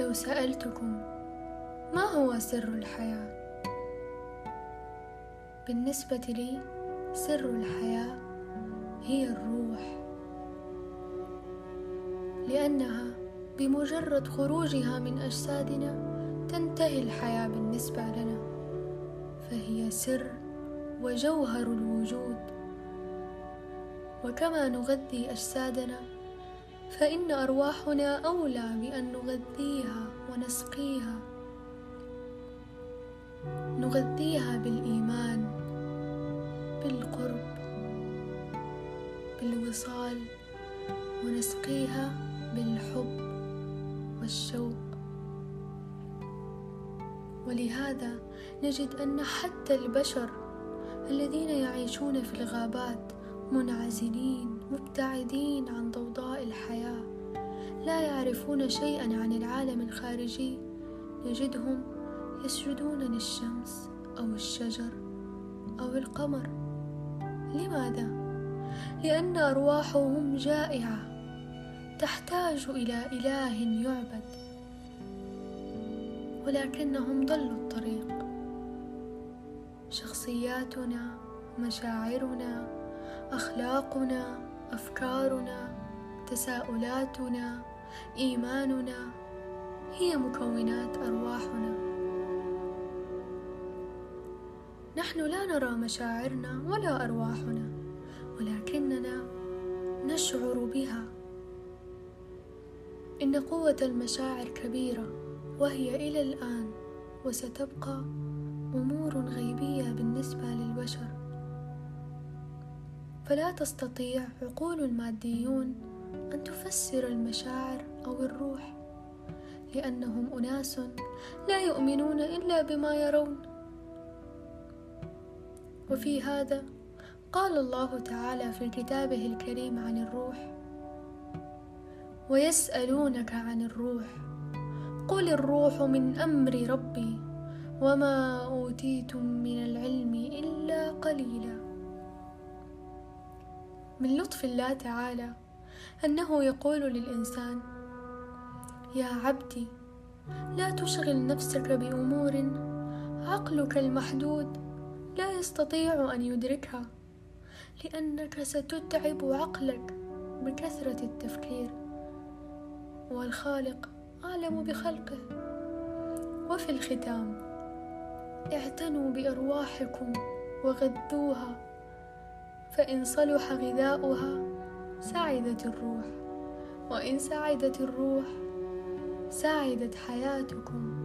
لو سألتكم ما هو سر الحياة؟ بالنسبة لي سر الحياة هي الروح لأنها بمجرد خروجها من أجسادنا تنتهي الحياة بالنسبة لنا فهي سر وجوهر الوجود وكما نغذي أجسادنا فإن أرواحنا أولى بأن نغذيها ونسقيها. نغذيها بالإيمان بالقرب بالوصال ونسقيها بالحب والشوق. ولهذا نجد أن حتى البشر الذين يعيشون في الغابات منعزلين مبتعدين عن ضوضاء الحياة لا يعرفون شيئا عن العالم الخارجي. نجدهم يسجدون للشمس أو الشجر أو القمر. لماذا؟ لأن أرواحهم جائعة تحتاج إلى إله يعبد ولكنهم ضلوا الطريق. شخصياتنا مشاعرنا أخلاقنا أفكارنا تساؤلاتنا إيماننا هي مكونات أرواحنا. نحن لا نرى مشاعرنا ولا أرواحنا ولكننا نشعر بها. إن قوة المشاعر كبيرة وهي إلى الآن وستبقى أمور غيبية بالنسبة للبشر. فلا تستطيع عقول الماديون أن تفسر المشاعر أو الروح لأنهم أناس لا يؤمنون إلا بما يرون. وفي هذا قال الله تعالى في كتابه الكريم عن الروح ويسألونك عن الروح قل الروح من أمر ربي وما أوتيتم من العلم إلا قليلاً. من لطف الله تعالى أنه يقول للإنسان يا عبدي لا تشغل نفسك بأمور عقلك المحدود لا يستطيع أن يدركها لأنك ستتعب عقلك بكثرة التفكير والخالق أعلم بخلقه. وفي الختام اعتنوا بأرواحكم وغذوها فإن صلح غذاؤها سعدت الروح وإن سعدت الروح سعدت حياتكم.